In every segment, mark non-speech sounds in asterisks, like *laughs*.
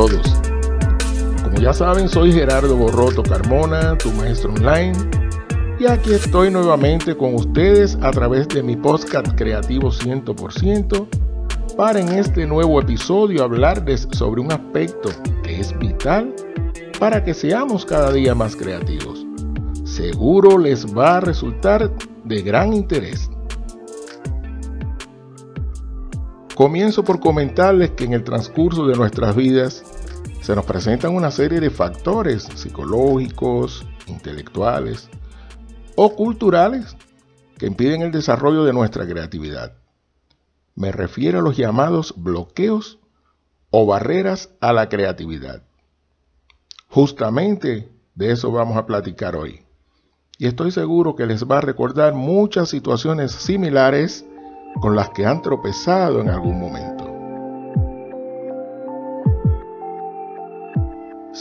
todos. Como ya saben, soy Gerardo Borroto Carmona, tu maestro online, y aquí estoy nuevamente con ustedes a través de mi podcast Creativo 100% para en este nuevo episodio hablarles sobre un aspecto que es vital para que seamos cada día más creativos. Seguro les va a resultar de gran interés. Comienzo por comentarles que en el transcurso de nuestras vidas se nos presentan una serie de factores psicológicos, intelectuales o culturales que impiden el desarrollo de nuestra creatividad. Me refiero a los llamados bloqueos o barreras a la creatividad. Justamente de eso vamos a platicar hoy. Y estoy seguro que les va a recordar muchas situaciones similares con las que han tropezado en algún momento.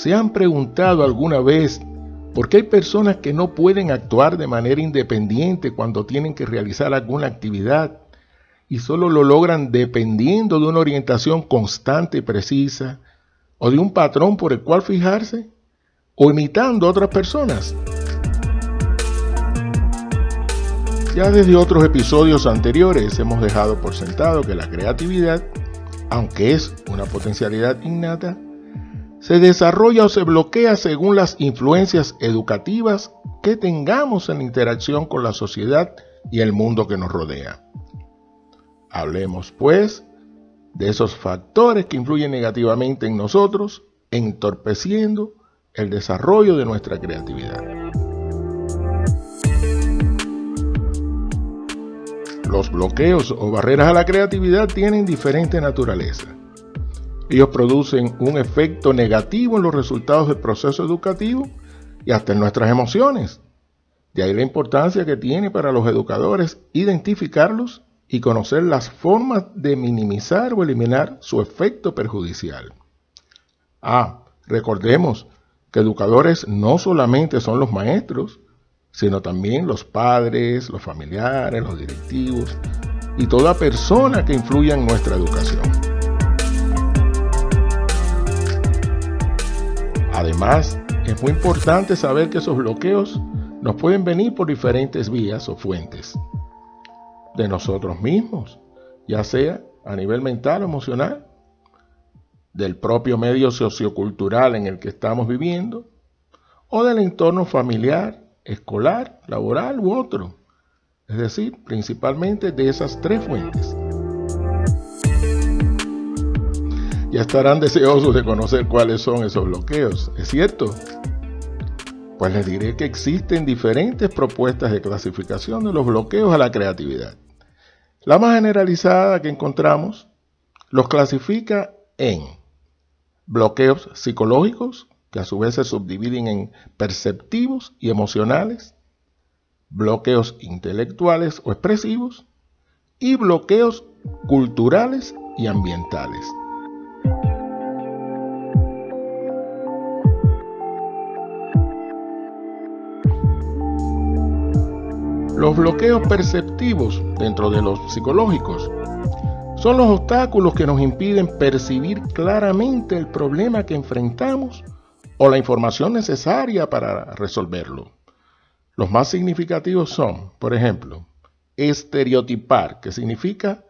¿Se han preguntado alguna vez por qué hay personas que no pueden actuar de manera independiente cuando tienen que realizar alguna actividad y solo lo logran dependiendo de una orientación constante y precisa o de un patrón por el cual fijarse o imitando a otras personas? Ya desde otros episodios anteriores hemos dejado por sentado que la creatividad, aunque es una potencialidad innata, se desarrolla o se bloquea según las influencias educativas que tengamos en interacción con la sociedad y el mundo que nos rodea. Hablemos, pues, de esos factores que influyen negativamente en nosotros, entorpeciendo el desarrollo de nuestra creatividad. Los bloqueos o barreras a la creatividad tienen diferente naturaleza. Ellos producen un efecto negativo en los resultados del proceso educativo y hasta en nuestras emociones. De ahí la importancia que tiene para los educadores identificarlos y conocer las formas de minimizar o eliminar su efecto perjudicial. Ah, recordemos que educadores no solamente son los maestros, sino también los padres, los familiares, los directivos y toda persona que influya en nuestra educación. Además, es muy importante saber que esos bloqueos nos pueden venir por diferentes vías o fuentes. De nosotros mismos, ya sea a nivel mental o emocional, del propio medio sociocultural en el que estamos viviendo, o del entorno familiar escolar, laboral u otro. Es decir, principalmente de esas tres fuentes. Ya estarán deseosos de conocer cuáles son esos bloqueos, ¿es cierto? Pues les diré que existen diferentes propuestas de clasificación de los bloqueos a la creatividad. La más generalizada que encontramos los clasifica en bloqueos psicológicos, que a su vez se subdividen en perceptivos y emocionales, bloqueos intelectuales o expresivos y bloqueos culturales y ambientales. Los bloqueos perceptivos dentro de los psicológicos son los obstáculos que nos impiden percibir claramente el problema que enfrentamos o la información necesaria para resolverlo. Los más significativos son, por ejemplo, estereotipar, que significa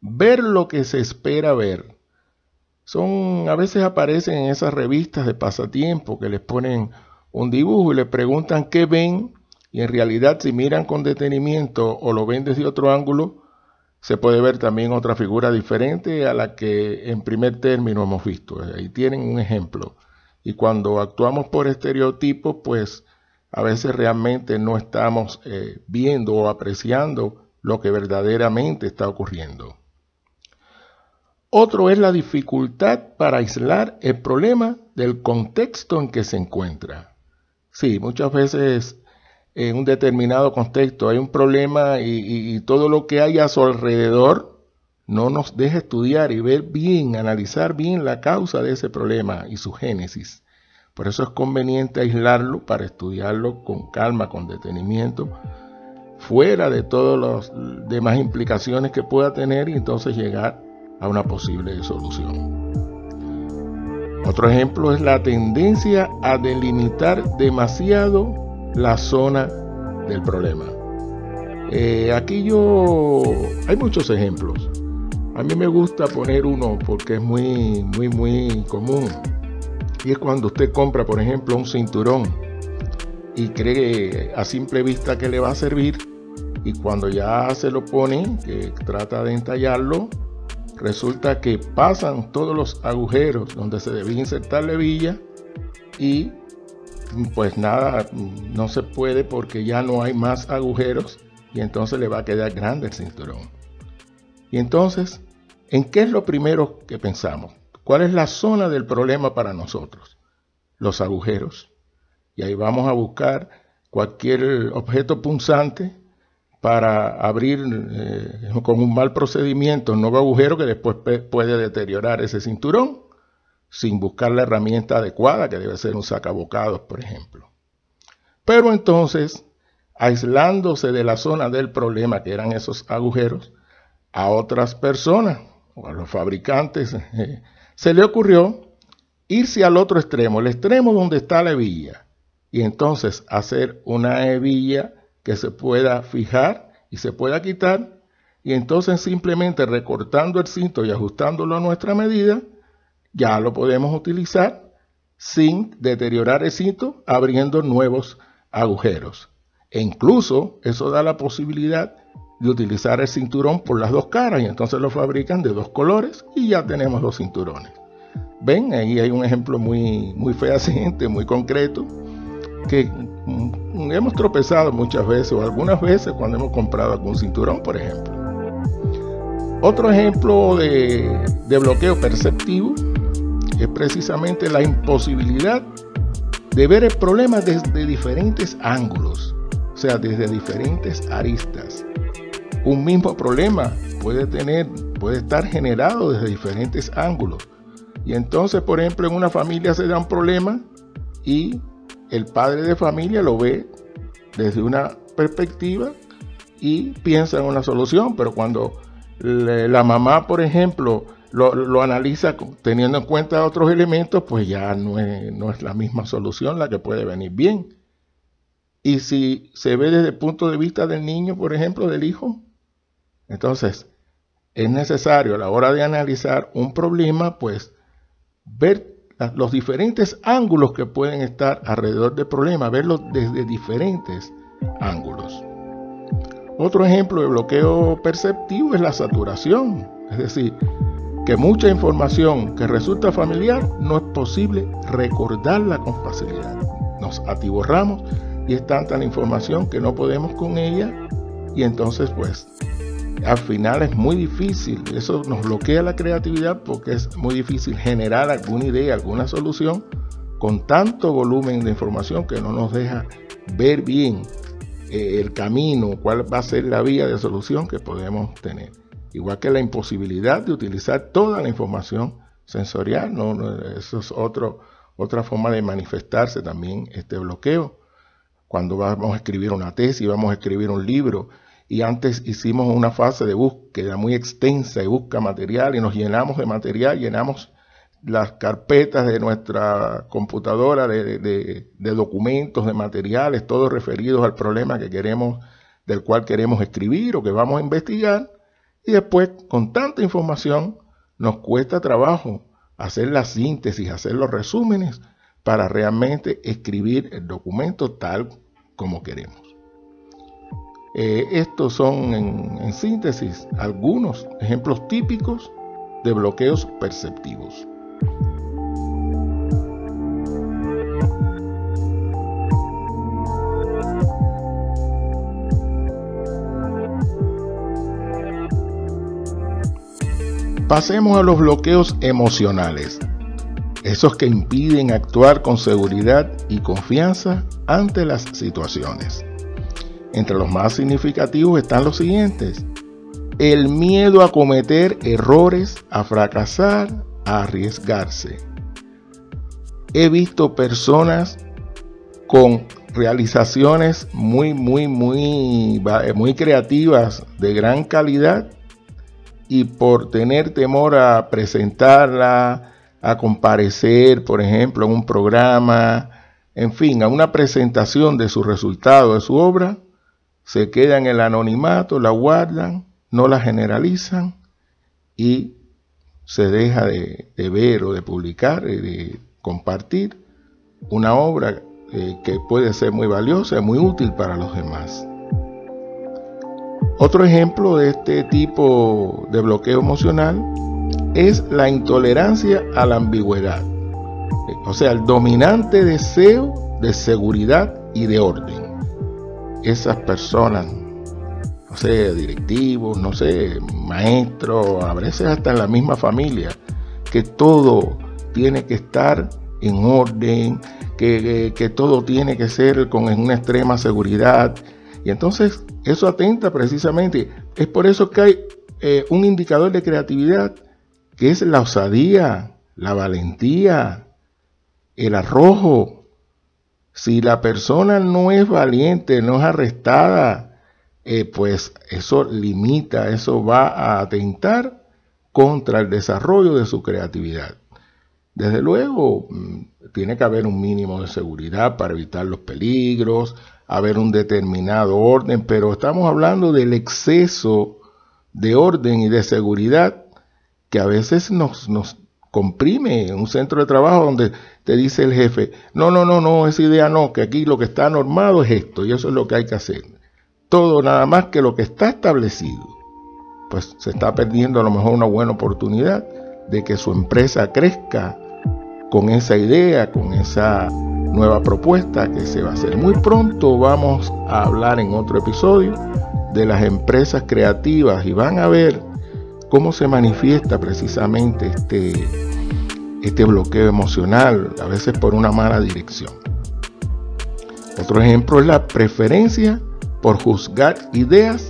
ver lo que se espera ver. Son, a veces aparecen en esas revistas de pasatiempo que les ponen un dibujo y les preguntan qué ven y en realidad si miran con detenimiento o lo ven desde otro ángulo, se puede ver también otra figura diferente a la que en primer término hemos visto. Ahí tienen un ejemplo. Y cuando actuamos por estereotipos, pues a veces realmente no estamos eh, viendo o apreciando lo que verdaderamente está ocurriendo. Otro es la dificultad para aislar el problema del contexto en que se encuentra. Sí, muchas veces en un determinado contexto hay un problema y, todo lo que hay a su alrededor no nos deja estudiar y ver bien, analizar bien la causa de ese problema y su génesis. Por eso es conveniente aislarlo para estudiarlo con calma, con detenimiento, fuera de todas las demás implicaciones que pueda tener y entonces llegar a una posible solución. Otro ejemplo es la tendencia a delimitar demasiado la zona del problema. Eh, aquí yo hay muchos ejemplos. A mí me gusta poner uno porque es muy, muy, muy común. Y es cuando usted compra, por ejemplo, un cinturón y cree a simple vista que le va a servir. Y cuando ya se lo pone, que trata de entallarlo, resulta que pasan todos los agujeros donde se debía insertar la hebilla y pues nada, no se puede porque ya no hay más agujeros y entonces le va a quedar grande el cinturón. Y entonces, ¿en qué es lo primero que pensamos? ¿Cuál es la zona del problema para nosotros? Los agujeros. Y ahí vamos a buscar cualquier objeto punzante para abrir eh, con un mal procedimiento un nuevo agujero que después puede deteriorar ese cinturón sin buscar la herramienta adecuada, que debe ser un sacabocados, por ejemplo. Pero entonces, aislándose de la zona del problema, que eran esos agujeros, a otras personas o a los fabricantes, eh, se le ocurrió irse al otro extremo, el extremo donde está la hebilla, y entonces hacer una hebilla que se pueda fijar y se pueda quitar, y entonces simplemente recortando el cinto y ajustándolo a nuestra medida, ya lo podemos utilizar sin deteriorar el cinto, abriendo nuevos agujeros. E incluso eso da la posibilidad de utilizar el cinturón por las dos caras y entonces lo fabrican de dos colores y ya tenemos dos cinturones. Ven, ahí hay un ejemplo muy, muy fehaciente, muy concreto, que mm, hemos tropezado muchas veces o algunas veces cuando hemos comprado algún cinturón, por ejemplo. Otro ejemplo de bloqueo perceptivo es precisamente la imposibilidad de ver el problema desde diferentes ángulos, o sea, desde diferentes aristas. Un mismo problema puede tener, puede estar generado desde diferentes ángulos. Y entonces, por ejemplo, en una familia se da un problema y el padre de familia lo ve desde una perspectiva y piensa en una solución, pero cuando la mamá, por ejemplo, lo, analiza teniendo en cuenta otros elementos, pues ya no es, no es la misma solución la que puede venir bien. Y si se ve desde el punto de vista del niño, por ejemplo, del hijo, entonces es necesario a la hora de analizar un problema, pues ver los diferentes ángulos que pueden estar alrededor del problema, verlos desde diferentes ángulos. Otro ejemplo de bloqueo perceptivo es la saturación, es decir, que mucha información que resulta familiar no es posible recordarla con facilidad. Nos atiborramos y es tanta la información que no podemos con ella y entonces pues al final es muy difícil, eso nos bloquea la creatividad porque es muy difícil generar alguna idea, alguna solución con tanto volumen de información que no nos deja ver bien eh, el camino, cuál va a ser la vía de solución que podemos tener igual que la imposibilidad de utilizar toda la información sensorial, ¿no? eso es otro, otra forma de manifestarse también este bloqueo. Cuando vamos a escribir una tesis, vamos a escribir un libro, y antes hicimos una fase de búsqueda muy extensa y busca material y nos llenamos de material, llenamos las carpetas de nuestra computadora de, de, documentos, de materiales, todos referidos al problema que queremos, del cual queremos escribir o que vamos a investigar, y después, con tanta información, nos cuesta trabajo hacer la síntesis, hacer los resúmenes para realmente escribir el documento tal como queremos. Eh, estos son, en síntesis, algunos ejemplos típicos de bloqueos perceptivos. Pasemos a los bloqueos emocionales, esos que impiden actuar con seguridad y confianza ante las situaciones. Entre los más significativos están los siguientes. El miedo a cometer errores, a fracasar, a arriesgarse. He visto personas con realizaciones muy, muy, muy, muy creativas, de gran calidad, y por tener temor a presentarla, a comparecer, por ejemplo, en un programa, en fin, a una presentación de su resultado, de su obra, se queda en el anonimato, la guardan, no la generalizan y se deja de, ver o de publicar, de compartir una obra eh, que puede ser muy valiosa, muy útil para los demás. Otro ejemplo de este tipo de bloqueo emocional es la intolerancia a la ambigüedad, o sea, el dominante deseo de seguridad y de orden. Esas personas, no sé, directivos, no sé, maestros, a veces hasta en la misma familia, que todo tiene que estar en orden, que, que todo tiene que ser con una extrema seguridad. Y entonces eso atenta precisamente. Es por eso que hay eh, un indicador de creatividad que es la osadía, la valentía, el arrojo. Si la persona no es valiente, no es arrestada, eh, pues eso limita, eso va a atentar contra el desarrollo de su creatividad. Desde luego, mm, tiene que haber un mínimo de seguridad para evitar los peligros, haber un determinado orden, pero estamos hablando del exceso de orden y de seguridad que a veces nos, nos comprime en un centro de trabajo donde te dice el jefe, no, no, no, no, esa idea no, que aquí lo que está normado es esto y eso es lo que hay que hacer. Todo nada más que lo que está establecido. Pues se está perdiendo a lo mejor una buena oportunidad de que su empresa crezca con esa idea, con esa nueva propuesta que se va a hacer. Muy pronto vamos a hablar en otro episodio de las empresas creativas y van a ver cómo se manifiesta precisamente este, este bloqueo emocional, a veces por una mala dirección. Otro ejemplo es la preferencia por juzgar ideas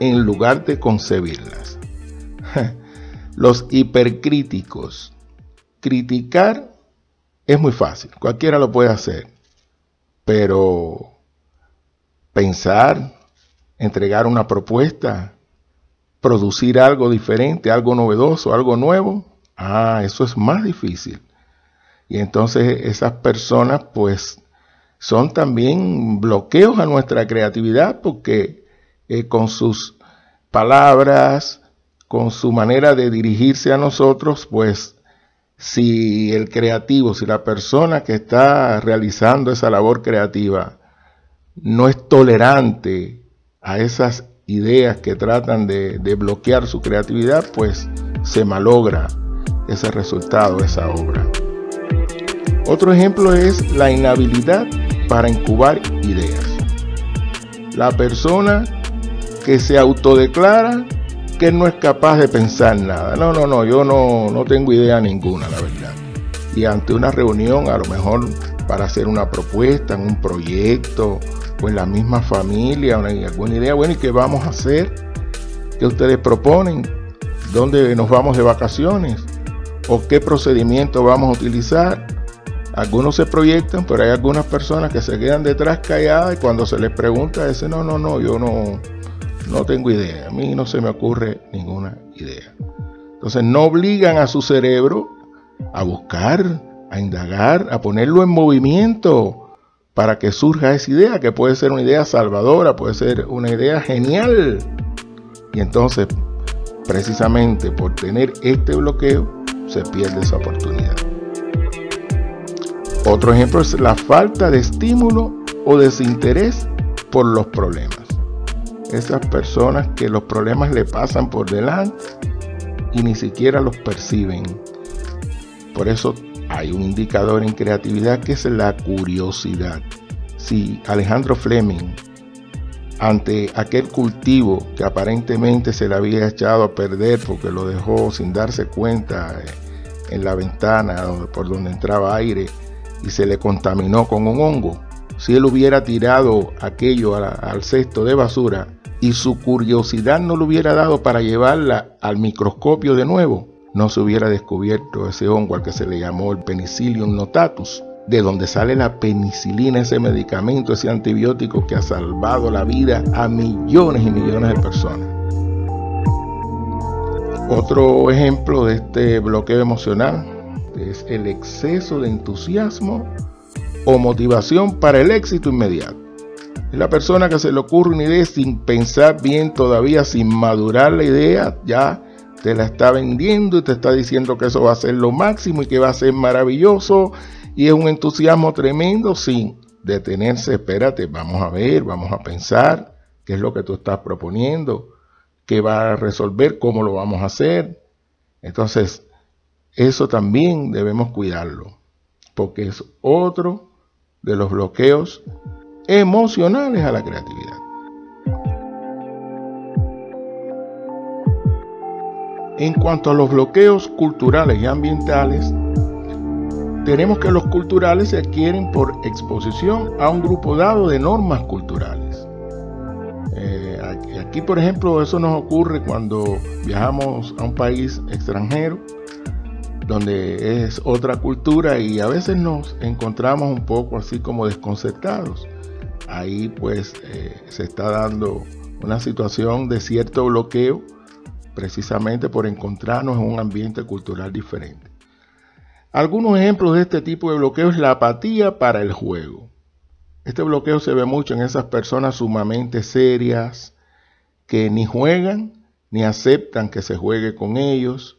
en lugar de concebirlas. *laughs* Los hipercríticos. Criticar es muy fácil, cualquiera lo puede hacer, pero pensar, entregar una propuesta, producir algo diferente, algo novedoso, algo nuevo, ah, eso es más difícil. Y entonces esas personas pues son también bloqueos a nuestra creatividad porque eh, con sus palabras, con su manera de dirigirse a nosotros, pues si el creativo, si la persona que está realizando esa labor creativa no es tolerante a esas ideas que tratan de, bloquear su creatividad, pues se malogra ese resultado, esa obra. Otro ejemplo es la inhabilidad para incubar ideas. La persona que se autodeclara que no es capaz de pensar nada. No, no, no, yo no, no tengo idea ninguna, la verdad. Y ante una reunión, a lo mejor para hacer una propuesta en un proyecto o en la misma familia, en alguna idea, bueno, ¿y qué vamos a hacer? ¿Qué ustedes proponen? ¿Dónde nos vamos de vacaciones? ¿O qué procedimiento vamos a utilizar? Algunos se proyectan, pero hay algunas personas que se quedan detrás calladas y cuando se les pregunta, dicen, no, no, no, yo no, no tengo idea, a mí no se me ocurre ninguna idea. Entonces no obligan a su cerebro a buscar, a indagar, a ponerlo en movimiento para que surja esa idea, que puede ser una idea salvadora, puede ser una idea genial. Y entonces, precisamente por tener este bloqueo, se pierde esa oportunidad. Otro ejemplo es la falta de estímulo o desinterés por los problemas esas personas que los problemas le pasan por delante y ni siquiera los perciben. Por eso hay un indicador en creatividad que es la curiosidad. Si Alejandro Fleming, ante aquel cultivo que aparentemente se le había echado a perder porque lo dejó sin darse cuenta eh, en la ventana por donde entraba aire y se le contaminó con un hongo, si él hubiera tirado aquello al cesto de basura, y su curiosidad no lo hubiera dado para llevarla al microscopio de nuevo, no se hubiera descubierto ese hongo al que se le llamó el Penicillium notatus, de donde sale la penicilina, ese medicamento, ese antibiótico que ha salvado la vida a millones y millones de personas. Otro ejemplo de este bloqueo emocional es el exceso de entusiasmo o motivación para el éxito inmediato. Es la persona que se le ocurre una idea sin pensar bien todavía, sin madurar la idea, ya te la está vendiendo y te está diciendo que eso va a ser lo máximo y que va a ser maravilloso y es un entusiasmo tremendo sin detenerse, espérate, vamos a ver, vamos a pensar qué es lo que tú estás proponiendo, qué va a resolver, cómo lo vamos a hacer. Entonces, eso también debemos cuidarlo, porque es otro de los bloqueos emocionales a la creatividad. En cuanto a los bloqueos culturales y ambientales, tenemos que los culturales se adquieren por exposición a un grupo dado de normas culturales. Eh, aquí, por ejemplo, eso nos ocurre cuando viajamos a un país extranjero, donde es otra cultura y a veces nos encontramos un poco así como desconcertados. Ahí pues eh, se está dando una situación de cierto bloqueo precisamente por encontrarnos en un ambiente cultural diferente. Algunos ejemplos de este tipo de bloqueo es la apatía para el juego. Este bloqueo se ve mucho en esas personas sumamente serias que ni juegan ni aceptan que se juegue con ellos.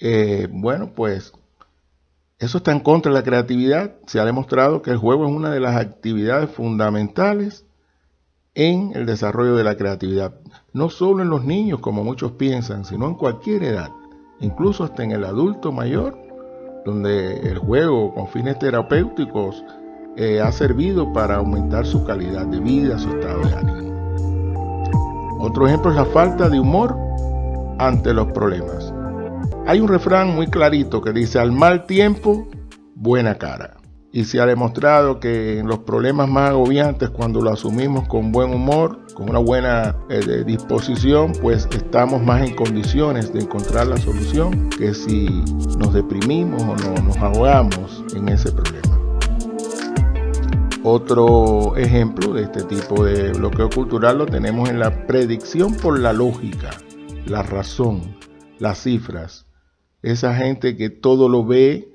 Eh, bueno, pues eso está en contra de la creatividad. Se ha demostrado que el juego es una de las actividades fundamentales en el desarrollo de la creatividad. No solo en los niños, como muchos piensan, sino en cualquier edad, incluso hasta en el adulto mayor donde el juego con fines terapéuticos eh, ha servido para aumentar su calidad de vida, su estado de ánimo. Otro ejemplo es la falta de humor ante los problemas. Hay un refrán muy clarito que dice, al mal tiempo, buena cara y se ha demostrado que en los problemas más agobiantes, cuando lo asumimos con buen humor, con una buena eh, disposición, pues estamos más en condiciones de encontrar la solución que si nos deprimimos o no, nos ahogamos en ese problema. Otro ejemplo de este tipo de bloqueo cultural lo tenemos en la predicción por la lógica, la razón, las cifras. Esa gente que todo lo ve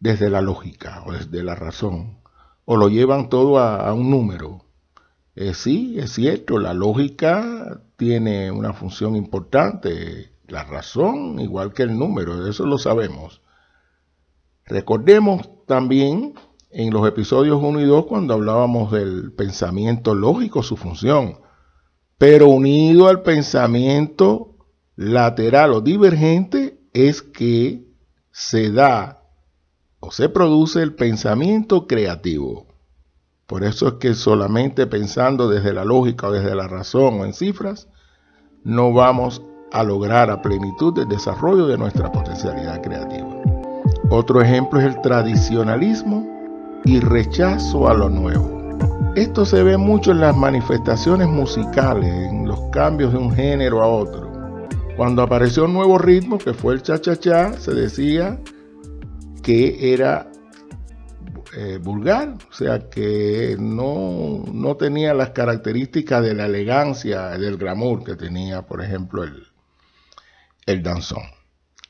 desde la lógica o desde la razón, o lo llevan todo a, un número. Eh, sí, es cierto, la lógica tiene una función importante, la razón igual que el número, eso lo sabemos. Recordemos también en los episodios 1 y 2 cuando hablábamos del pensamiento lógico, su función, pero unido al pensamiento lateral o divergente es que se da se produce el pensamiento creativo. Por eso es que solamente pensando desde la lógica o desde la razón o en cifras, no vamos a lograr a plenitud el desarrollo de nuestra potencialidad creativa. Otro ejemplo es el tradicionalismo y rechazo a lo nuevo. Esto se ve mucho en las manifestaciones musicales, en los cambios de un género a otro. Cuando apareció un nuevo ritmo, que fue el cha-cha-cha, se decía que era eh, vulgar, o sea que no, no, tenía las características de la elegancia, del glamour que tenía, por ejemplo, el, el danzón.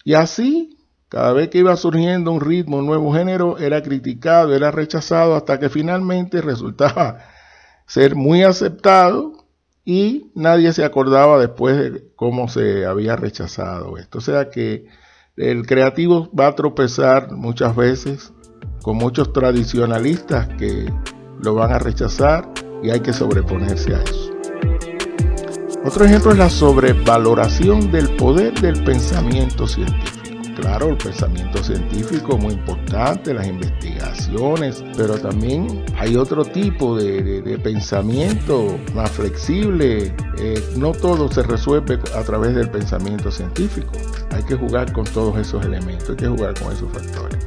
Y así, cada vez que iba surgiendo un ritmo, un nuevo género, era criticado, era rechazado, hasta que finalmente resultaba *laughs* ser muy aceptado y nadie se acordaba después de cómo se había rechazado esto. O sea que el creativo va a tropezar muchas veces con muchos tradicionalistas que lo van a rechazar y hay que sobreponerse a eso. Otro ejemplo es la sobrevaloración del poder del pensamiento científico. Claro, el pensamiento científico muy importante, las investigaciones, pero también hay otro tipo de, pensamiento más flexible. Eh, no todo se resuelve a través del pensamiento científico. Hay que jugar con todos esos elementos, hay que jugar con esos factores.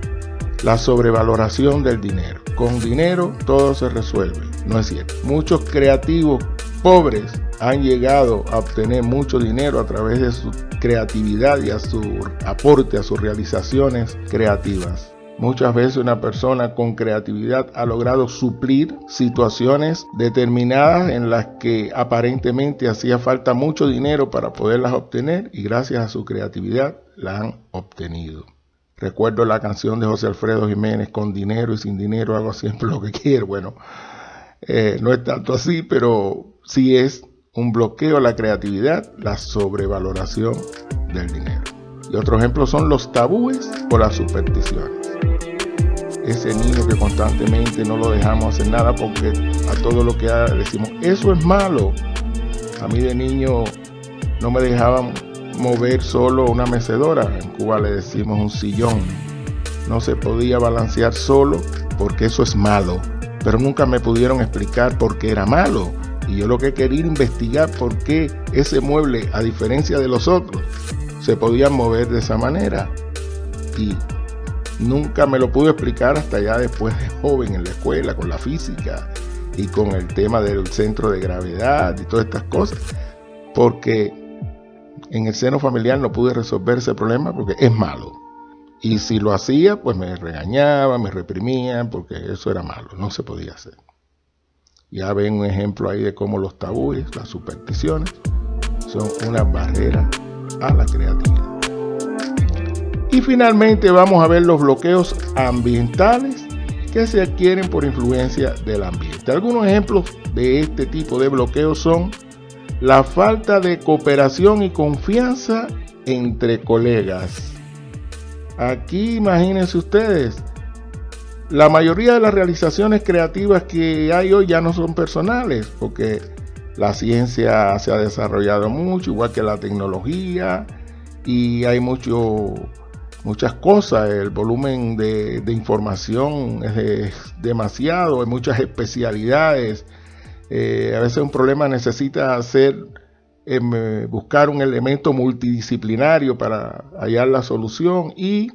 La sobrevaloración del dinero. Con dinero todo se resuelve. No es cierto. Muchos creativos pobres han llegado a obtener mucho dinero a través de su creatividad y a su aporte a sus realizaciones creativas. Muchas veces una persona con creatividad ha logrado suplir situaciones determinadas en las que aparentemente hacía falta mucho dinero para poderlas obtener y gracias a su creatividad las han obtenido. Recuerdo la canción de José Alfredo Jiménez, con dinero y sin dinero hago siempre lo que *laughs* quiero. Bueno, eh, no es tanto así, pero sí es un bloqueo a la creatividad, la sobrevaloración del dinero. Y otro ejemplo son los tabúes o las supersticiones ese niño que constantemente no lo dejamos hacer nada porque a todo lo que haga decimos, eso es malo. A mí de niño no me dejaban mover solo una mecedora, en Cuba le decimos un sillón. No se podía balancear solo porque eso es malo, pero nunca me pudieron explicar por qué era malo. Y yo lo que quería investigar por qué ese mueble, a diferencia de los otros, se podía mover de esa manera. Y Nunca me lo pude explicar hasta ya después de joven en la escuela, con la física y con el tema del centro de gravedad y todas estas cosas. Porque en el seno familiar no pude resolver ese problema porque es malo. Y si lo hacía, pues me regañaban, me reprimían, porque eso era malo, no se podía hacer. Ya ven un ejemplo ahí de cómo los tabúes, las supersticiones, son una barrera a la creatividad. Y finalmente vamos a ver los bloqueos ambientales que se adquieren por influencia del ambiente. Algunos ejemplos de este tipo de bloqueos son la falta de cooperación y confianza entre colegas. Aquí imagínense ustedes, la mayoría de las realizaciones creativas que hay hoy ya no son personales, porque la ciencia se ha desarrollado mucho, igual que la tecnología, y hay mucho muchas cosas, el volumen de, información es, demasiado, hay muchas especialidades. Eh, a veces un problema necesita hacer, em, buscar un elemento multidisciplinario para hallar la solución y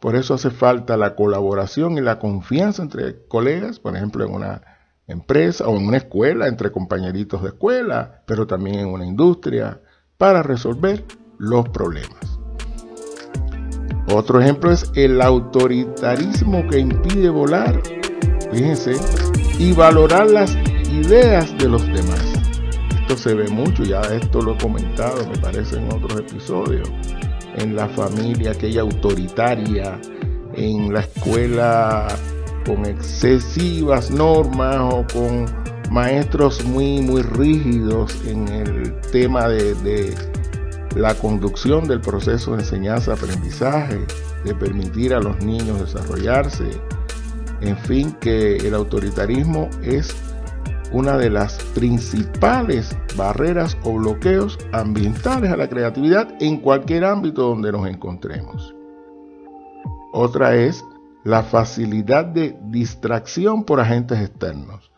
por eso hace falta la colaboración y la confianza entre colegas, por ejemplo, en una empresa o en una escuela, entre compañeritos de escuela, pero también en una industria, para resolver los problemas. Otro ejemplo es el autoritarismo que impide volar, fíjense, y valorar las ideas de los demás. Esto se ve mucho, ya esto lo he comentado, me parece, en otros episodios. En la familia, aquella autoritaria, en la escuela con excesivas normas o con maestros muy, muy rígidos en el tema de, de la conducción del proceso de enseñanza-aprendizaje, de permitir a los niños desarrollarse, en fin, que el autoritarismo es una de las principales barreras o bloqueos ambientales a la creatividad en cualquier ámbito donde nos encontremos. Otra es la facilidad de distracción por agentes externos.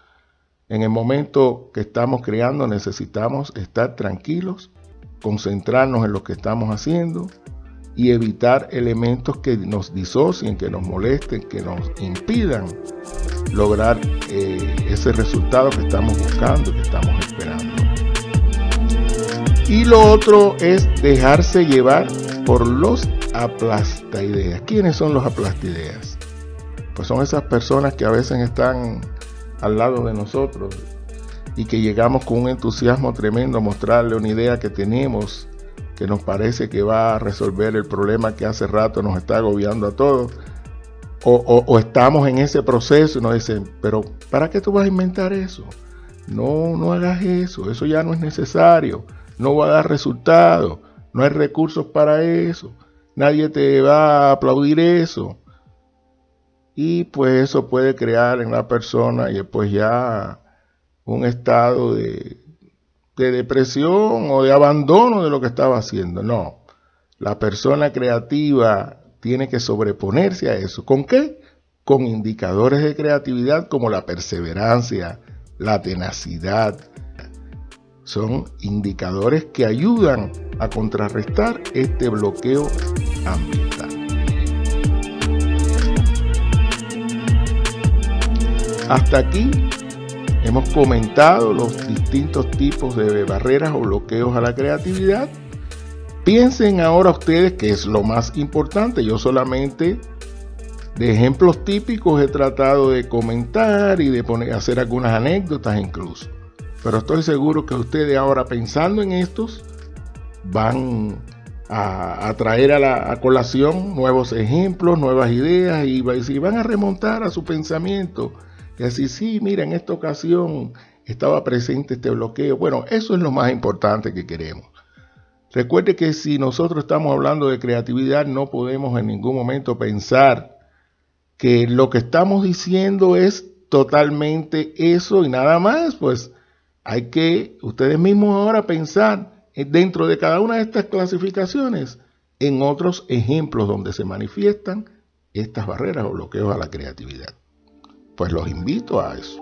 En el momento que estamos creando necesitamos estar tranquilos concentrarnos en lo que estamos haciendo y evitar elementos que nos disocien, que nos molesten, que nos impidan lograr eh, ese resultado que estamos buscando, que estamos esperando. Y lo otro es dejarse llevar por los aplastaideas. ¿Quiénes son los aplastaideas? Pues son esas personas que a veces están al lado de nosotros, y que llegamos con un entusiasmo tremendo a mostrarle una idea que tenemos, que nos parece que va a resolver el problema que hace rato nos está agobiando a todos. O, estamos en ese proceso y nos dicen, pero ¿para qué tú vas a inventar eso? No, no hagas eso, eso ya no es necesario, no va a dar resultado, no hay recursos para eso, nadie te va a aplaudir eso. Y pues eso puede crear en la persona y después ya un estado de, depresión o de abandono de lo que estaba haciendo. No, la persona creativa tiene que sobreponerse a eso. ¿Con qué? Con indicadores de creatividad como la perseverancia, la tenacidad. Son indicadores que ayudan a contrarrestar este bloqueo ambiental. Hasta aquí Hemos comentado los distintos tipos de barreras o bloqueos a la creatividad. Piensen ahora ustedes que es lo más importante. Yo solamente De ejemplos típicos he tratado de comentar y de poner, hacer algunas anécdotas incluso. Pero estoy seguro que ustedes ahora pensando en estos van a, traer a la colación nuevos ejemplos, nuevas ideas y, y van a remontar a su pensamiento. Y así, sí, mira, en esta ocasión estaba presente este bloqueo. Bueno, eso es lo más importante que queremos. Recuerde que si nosotros estamos hablando de creatividad, no podemos en ningún momento pensar que lo que estamos diciendo es totalmente eso y nada más. Pues hay que ustedes mismos ahora pensar dentro de cada una de estas clasificaciones en otros ejemplos donde se manifiestan estas barreras o bloqueos a la creatividad. Pues los invito a eso.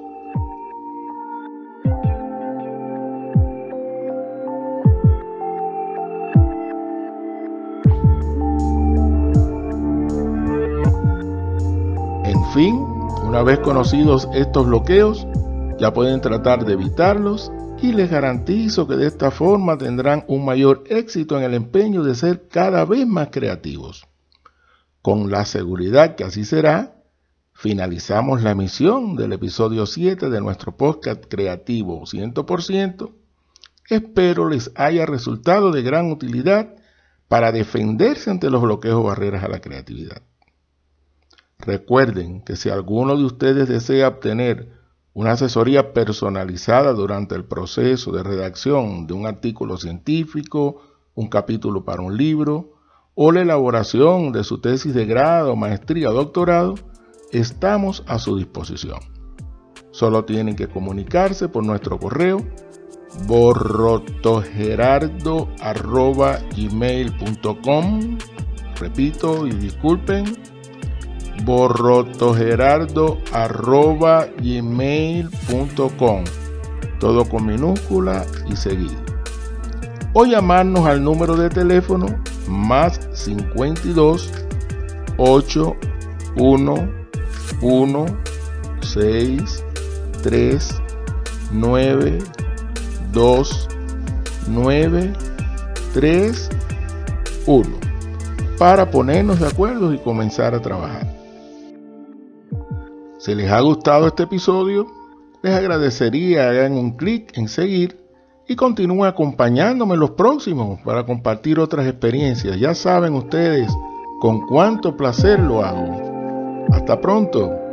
fin, una vez conocidos estos bloqueos, ya pueden tratar de evitarlos y les garantizo que de esta forma tendrán un mayor éxito en el empeño de ser cada vez más creativos. Con la seguridad que así será, finalizamos la emisión del episodio 7 de nuestro podcast creativo 100%. Espero les haya resultado de gran utilidad para defenderse ante los bloqueos o barreras a la creatividad. Recuerden que si alguno de ustedes desea obtener una asesoría personalizada durante el proceso de redacción de un artículo científico, un capítulo para un libro o la elaboración de su tesis de grado, maestría o doctorado, estamos a su disposición. Solo tienen que comunicarse por nuestro correo borrotogerardo.gmail.com Repito y disculpen, borrotogerardo.gmail.com Todo con minúscula y seguido. O llamarnos al número de teléfono más 52 8 1 1 6 3 9 2 9 3 1 para ponernos de acuerdo y comenzar a trabajar. Si les ha gustado este episodio, les agradecería hagan un clic en seguir y continúen acompañándome en los próximos para compartir otras experiencias. Ya saben ustedes con cuánto placer lo hago. Hasta pronto.